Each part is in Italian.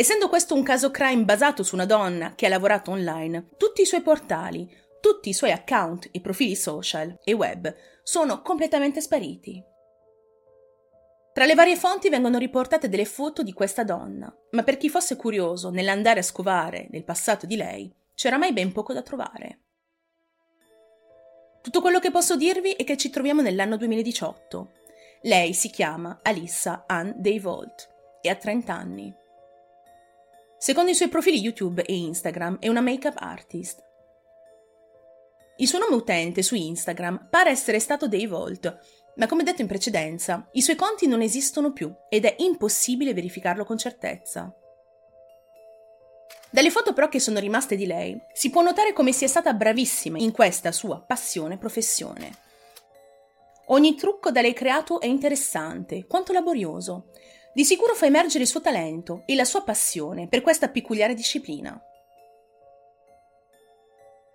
Essendo questo un caso crime basato su una donna che ha lavorato online, tutti i suoi portali, tutti i suoi account e profili social e web sono completamente spariti. Tra le varie fonti vengono riportate delle foto di questa donna, ma per chi fosse curioso nell'andare a scovare nel passato di lei, c'era mai ben poco da trovare. Tutto quello che posso dirvi è che ci troviamo nell'anno 2018. Lei si chiama Alissa Ann Dayvolt e ha 30 anni. Secondo i suoi profili YouTube e Instagram è una make-up artist. Il suo nome utente su Instagram pare essere stato Dayvolt, ma come detto in precedenza, i suoi conti non esistono più ed è impossibile verificarlo con certezza. Dalle foto però che sono rimaste di lei, si può notare come sia stata bravissima in questa sua passione professione. Ogni trucco da lei creato è interessante, quanto laborioso. Di sicuro fa emergere il suo talento e la sua passione per questa peculiare disciplina.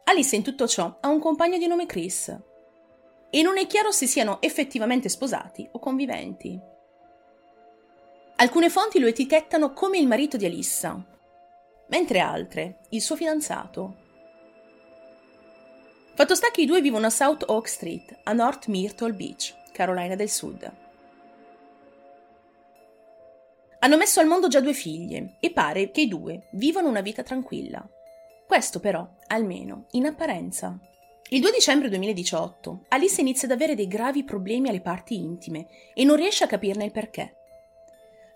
Alice in tutto ciò ha un compagno di nome Chris, e non è chiaro se siano effettivamente sposati o conviventi. Alcune fonti lo etichettano come il marito di Alissa, mentre altre il suo fidanzato. Fatto sta che i due vivono a South Oak Street, a North Myrtle Beach, Carolina del Sud. Hanno messo al mondo già due figlie e pare che i due vivano una vita tranquilla. Questo però, almeno, in apparenza. Il 2 dicembre 2018 Alice inizia ad avere dei gravi problemi alle parti intime e non riesce a capirne il perché.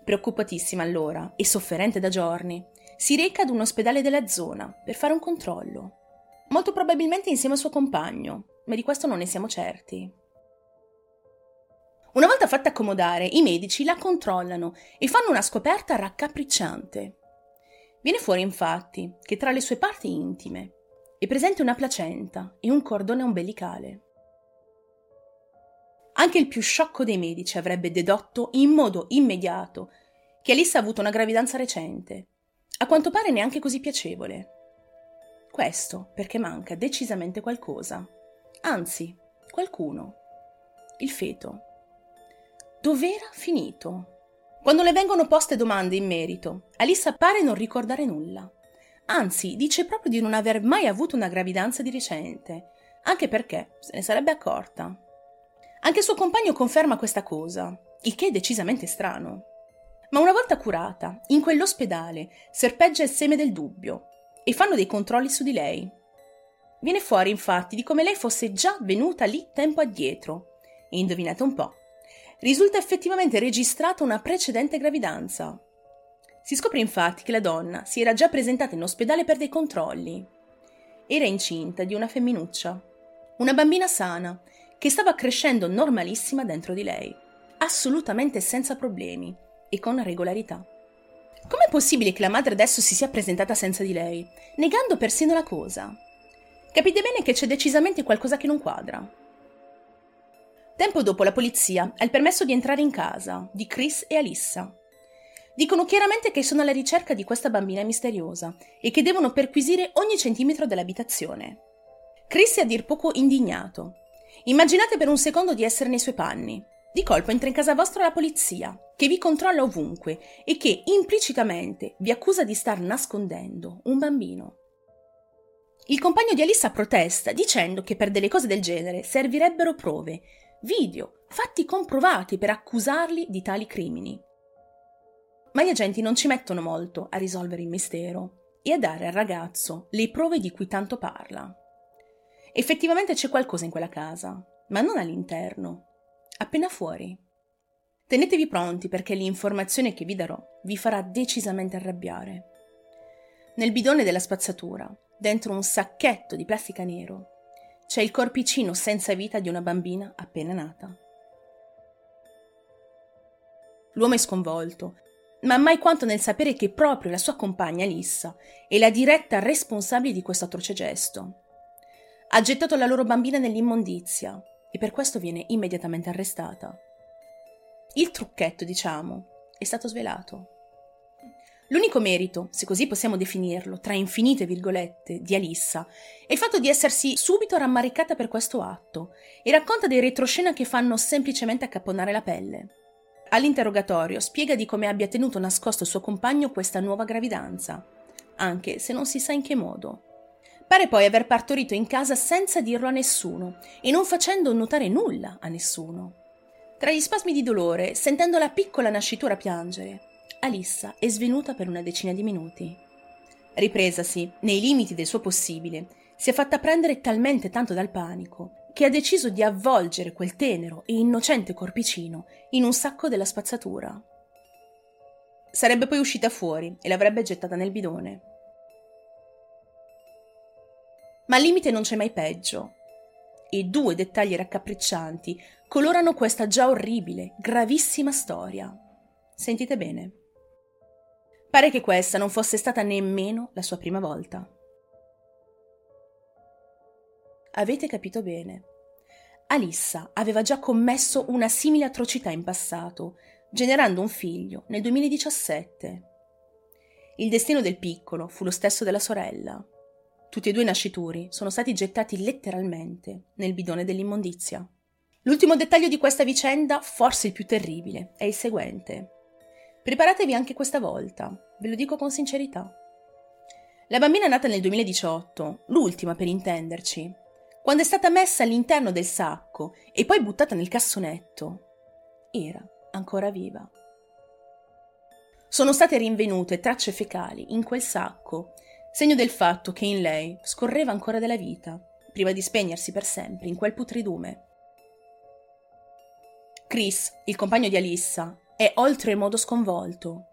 Preoccupatissima allora e sofferente da giorni, si reca ad un ospedale della zona per fare un controllo. Molto probabilmente insieme al suo compagno, ma di questo non ne siamo certi. Una volta fatta accomodare, i medici la controllano e fanno una scoperta raccapricciante. Viene fuori infatti che tra le sue parti intime è presente una placenta e un cordone ombelicale. Anche il più sciocco dei medici avrebbe dedotto in modo immediato che Alice ha avuto una gravidanza recente, a quanto pare neanche così piacevole. Questo perché manca decisamente qualcosa, anzi, qualcuno. Il feto. Dov'era finito? Quando le vengono poste domande in merito, Alice pare non ricordare nulla. Anzi, dice proprio di non aver mai avuto una gravidanza di recente, anche perché se ne sarebbe accorta. Anche il suo compagno conferma questa cosa, il che è decisamente strano. Ma una volta curata, in quell'ospedale, serpeggia il seme del dubbio e fanno dei controlli su di lei. Viene fuori infatti di come lei fosse già venuta lì tempo addietro. E indovinate un po', risulta effettivamente registrata una precedente gravidanza. Si scopre infatti che la donna si era già presentata in ospedale per dei controlli. Era incinta di una femminuccia, una bambina sana, che stava crescendo normalissima dentro di lei, assolutamente senza problemi e con regolarità. Com'è possibile che la madre adesso si sia presentata senza di lei, negando persino la cosa? Capite bene che c'è decisamente qualcosa che non quadra. Tempo dopo la polizia ha il permesso di entrare in casa di Chris e Alissa Dicono chiaramente che sono alla ricerca di questa bambina misteriosa e che devono perquisire ogni centimetro dell'abitazione. Chris è a dir poco indignato. Immaginate per un secondo di essere nei suoi panni. Di colpo entra in casa vostra la polizia, che vi controlla ovunque e che implicitamente vi accusa di star nascondendo un bambino. Il compagno di Alissa protesta dicendo che per delle cose del genere servirebbero prove, video, fatti comprovati per accusarli di tali crimini. Ma gli agenti non ci mettono molto a risolvere il mistero e a dare al ragazzo le prove di cui tanto parla. Effettivamente c'è qualcosa in quella casa, ma non all'interno, appena fuori. Tenetevi pronti perché l'informazione che vi darò vi farà decisamente arrabbiare. Nel bidone della spazzatura, dentro un sacchetto di plastica nero, c'è il corpicino senza vita di una bambina appena nata. L'uomo è sconvolto ma mai quanto nel sapere che proprio la sua compagna Lissa è la diretta responsabile di questo atroce gesto. Ha gettato la loro bambina nell'immondizia e per questo viene immediatamente arrestata. Il trucchetto, diciamo, è stato svelato. L'unico merito, se così possiamo definirlo, tra infinite virgolette, di Alissa è il fatto di essersi subito rammaricata per questo atto e racconta dei retroscena che fanno semplicemente accapponare la pelle. All'interrogatorio spiega di come abbia tenuto nascosto suo compagno questa nuova gravidanza, anche se non si sa in che modo. Pare poi aver partorito in casa senza dirlo a nessuno e non facendo notare nulla a nessuno. Tra gli spasmi di dolore, sentendo la piccola nascitura piangere, Alissa è svenuta per una decina di minuti. Ripresasi, nei limiti del suo possibile, si è fatta prendere talmente tanto dal panico che ha deciso di avvolgere quel tenero e innocente corpicino in un sacco della spazzatura. Sarebbe poi uscita fuori e l'avrebbe gettata nel bidone. Ma al limite non c'è mai peggio. E due dettagli raccapriccianti colorano questa già orribile, gravissima storia. Sentite bene. Pare che questa non fosse stata nemmeno la sua prima volta. Avete capito bene. Alissa aveva già commesso una simile atrocità in passato, generando un figlio nel 2017. Il destino del piccolo fu lo stesso della sorella. Tutti e due i nascituri sono stati gettati letteralmente nel bidone dell'immondizia. L'ultimo dettaglio di questa vicenda, forse il più terribile, è il seguente. Preparatevi anche questa volta, ve lo dico con sincerità. La bambina è nata nel 2018, l'ultima per intenderci, quando è stata messa all'interno del sacco e poi buttata nel cassonetto, era ancora viva. Sono state rinvenute tracce fecali in quel sacco segno del fatto che in lei scorreva ancora della vita, prima di spegnersi per sempre in quel putridume. Chris, il compagno di Alissa, è oltremodo sconvolto.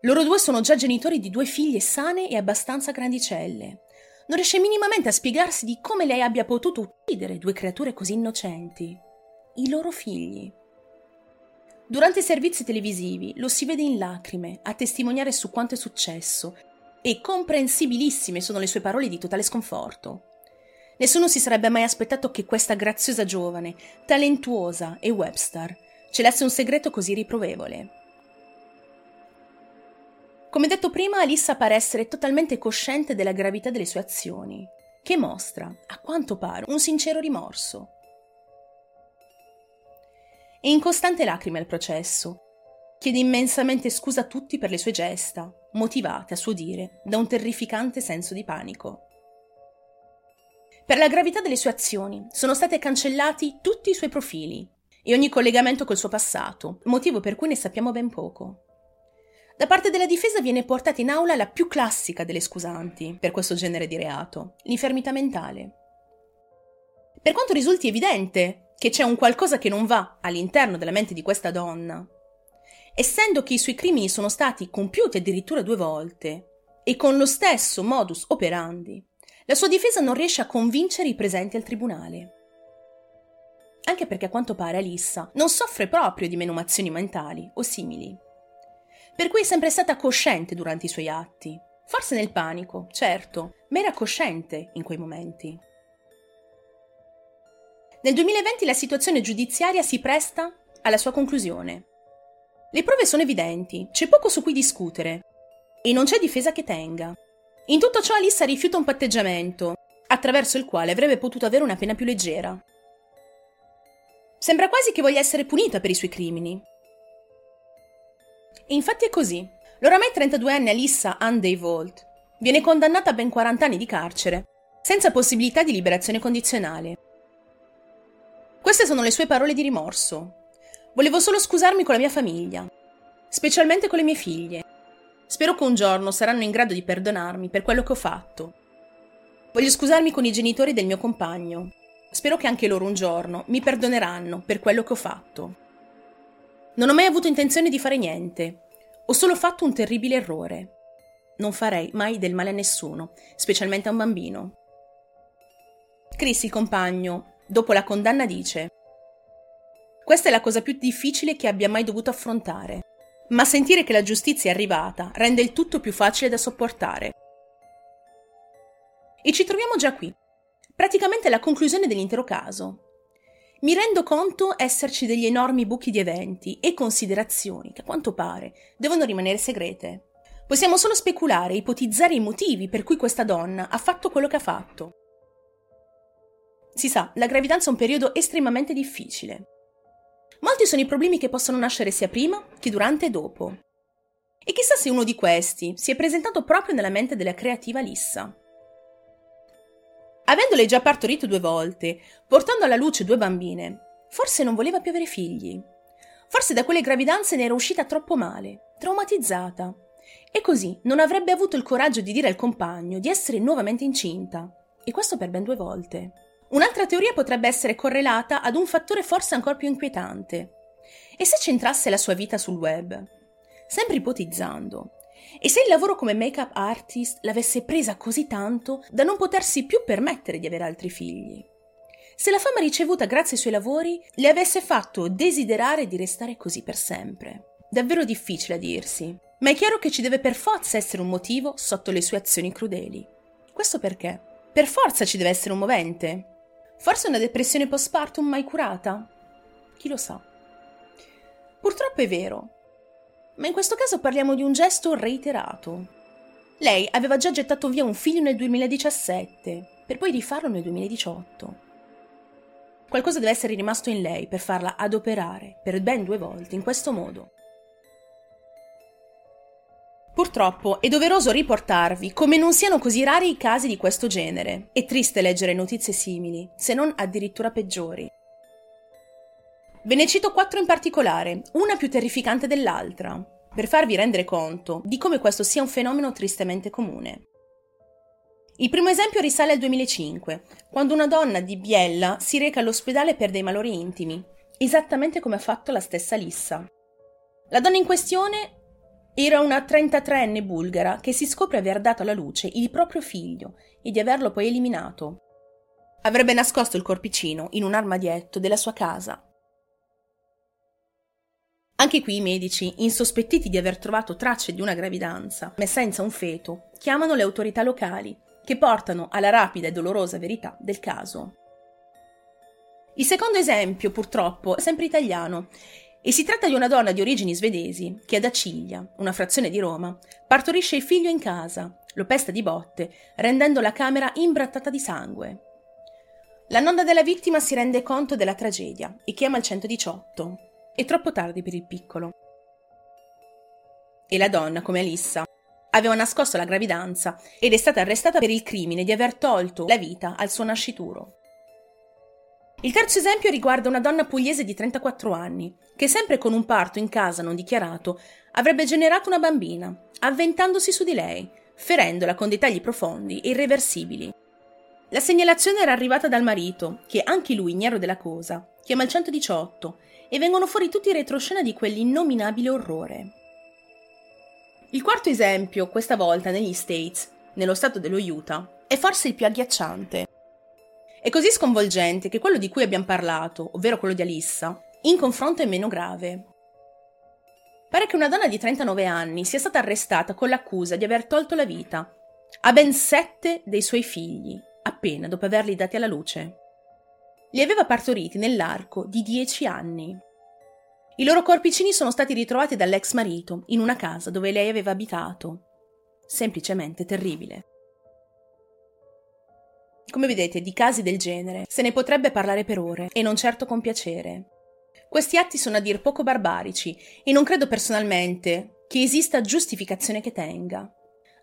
Loro due sono già genitori di due figlie sane e abbastanza grandicelle. Non riesce minimamente a spiegarsi di come lei abbia potuto uccidere due creature così innocenti. I loro figli. Durante i servizi televisivi lo si vede in lacrime a testimoniare su quanto è successo e comprensibilissime sono le sue parole di totale sconforto. Nessuno si sarebbe mai aspettato che questa graziosa giovane, talentuosa e webstar celesse un segreto così riprovevole. Come detto prima, Alissa pare essere totalmente cosciente della gravità delle sue azioni, che mostra, a quanto pare, un sincero rimorso. È in costante lacrime al processo, Chiede immensamente scusa a tutti per le sue gesta, motivate, a suo dire, da un terrificante senso di panico. Per la gravità delle sue azioni sono stati cancellati tutti i suoi profili e ogni collegamento col suo passato, motivo per cui ne sappiamo ben poco. Da parte della difesa viene portata in aula la più classica delle scusanti per questo genere di reato, l'infermità mentale. Per quanto risulti evidente che c'è un qualcosa che non va all'interno della mente di questa donna, essendo che i suoi crimini sono stati compiuti addirittura due volte e con lo stesso modus operandi, la sua difesa non riesce a convincere i presenti al tribunale. Anche perché a quanto pare Alissa non soffre proprio di menomazioni mentali o simili. Per cui è sempre stata cosciente durante i suoi atti. Forse nel panico, certo, ma era cosciente in quei momenti. Nel 2020 la situazione giudiziaria si presta alla sua conclusione le prove sono evidenti, c'è poco su cui discutere. E non c'è difesa che tenga. In tutto ciò Alissa rifiuta un patteggiamento, attraverso il quale avrebbe potuto avere una pena più leggera. Sembra quasi che voglia essere punita per i suoi crimini. E infatti è così. L'oramai 32enne Alissa Ann Dayvolt viene condannata a ben 40 anni di carcere, senza possibilità di liberazione condizionale. Queste sono le sue parole di rimorso, Volevo solo scusarmi con la mia famiglia, specialmente con le mie figlie. Spero che un giorno saranno in grado di perdonarmi per quello che ho fatto. Voglio scusarmi con i genitori del mio compagno. Spero che anche loro un giorno mi perdoneranno per quello che ho fatto. Non ho mai avuto intenzione di fare niente. Ho solo fatto un terribile errore. Non farei mai del male a nessuno, specialmente a un bambino. Chris, il compagno, dopo la condanna dice questa è la cosa più difficile che abbia mai dovuto affrontare. Ma sentire che la giustizia è arrivata rende il tutto più facile da sopportare. E ci troviamo già qui, praticamente alla conclusione dell'intero caso. Mi rendo conto esserci degli enormi buchi di eventi e considerazioni che a quanto pare devono rimanere segrete. Possiamo solo speculare e ipotizzare i motivi per cui questa donna ha fatto quello che ha fatto. Si sa, la gravidanza è un periodo estremamente difficile. Molti sono i problemi che possono nascere sia prima che durante e dopo. E chissà se uno di questi si è presentato proprio nella mente della creativa Lissa. Avendole già partorito due volte, portando alla luce due bambine, forse non voleva più avere figli. Forse da quelle gravidanze ne era uscita troppo male, traumatizzata. E così non avrebbe avuto il coraggio di dire al compagno di essere nuovamente incinta. E questo per ben due volte. Un'altra teoria potrebbe essere correlata ad un fattore forse ancora più inquietante. E se centrasse la sua vita sul web? Sempre ipotizzando. E se il lavoro come make-up artist l'avesse presa così tanto da non potersi più permettere di avere altri figli? Se la fama ricevuta grazie ai suoi lavori le avesse fatto desiderare di restare così per sempre? Davvero difficile a dirsi, ma è chiaro che ci deve per forza essere un motivo sotto le sue azioni crudeli. Questo perché? Per forza ci deve essere un movente, Forse una depressione postpartum mai curata? Chi lo sa. Purtroppo è vero, ma in questo caso parliamo di un gesto reiterato. Lei aveva già gettato via un figlio nel 2017, per poi rifarlo nel 2018. Qualcosa deve essere rimasto in lei per farla adoperare per ben due volte in questo modo. Purtroppo è doveroso riportarvi come non siano così rari i casi di questo genere. È triste leggere notizie simili, se non addirittura peggiori. Ve ne cito quattro in particolare, una più terrificante dell'altra, per farvi rendere conto di come questo sia un fenomeno tristemente comune. Il primo esempio risale al 2005, quando una donna di Biella si reca all'ospedale per dei malori intimi, esattamente come ha fatto la stessa Lissa. La donna in questione era una 33enne bulgara che si scopre aver dato alla luce il proprio figlio e di averlo poi eliminato. Avrebbe nascosto il corpicino in un armadietto della sua casa. Anche qui i medici, insospettiti di aver trovato tracce di una gravidanza, ma senza un feto, chiamano le autorità locali, che portano alla rapida e dolorosa verità del caso. Il secondo esempio, purtroppo, è sempre italiano e si tratta di una donna di origini svedesi che ad Aciglia, una frazione di Roma, partorisce il figlio in casa, lo pesta di botte, rendendo la camera imbrattata di sangue. La nonna della vittima si rende conto della tragedia e chiama il 118. È troppo tardi per il piccolo. E la donna, come Alissa, aveva nascosto la gravidanza ed è stata arrestata per il crimine di aver tolto la vita al suo nascituro. Il terzo esempio riguarda una donna pugliese di 34 anni, che sempre con un parto in casa non dichiarato avrebbe generato una bambina, avventandosi su di lei, ferendola con dei tagli profondi e irreversibili. La segnalazione era arrivata dal marito, che anche lui ignaro della cosa, chiama il 118 e vengono fuori tutti i retroscena di quell'innominabile orrore. Il quarto esempio, questa volta negli States, nello stato dello Utah, è forse il più agghiacciante. È così sconvolgente che quello di cui abbiamo parlato, ovvero quello di Alissa, in confronto è meno grave. Pare che una donna di 39 anni sia stata arrestata con l'accusa di aver tolto la vita a ben sette dei suoi figli, appena dopo averli dati alla luce. Li aveva partoriti nell'arco di dieci anni. I loro corpicini sono stati ritrovati dall'ex marito in una casa dove lei aveva abitato. Semplicemente terribile. Come vedete, di casi del genere se ne potrebbe parlare per ore, e non certo con piacere. Questi atti sono a dir poco barbarici, e non credo personalmente che esista giustificazione che tenga.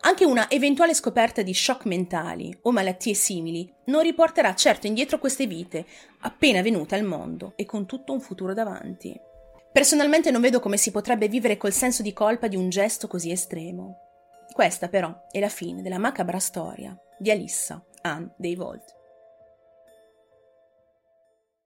Anche una eventuale scoperta di shock mentali o malattie simili non riporterà certo indietro queste vite, appena venute al mondo e con tutto un futuro davanti. Personalmente non vedo come si potrebbe vivere col senso di colpa di un gesto così estremo. Questa però è la fine della macabra storia di Alissa, Anne dei Volt.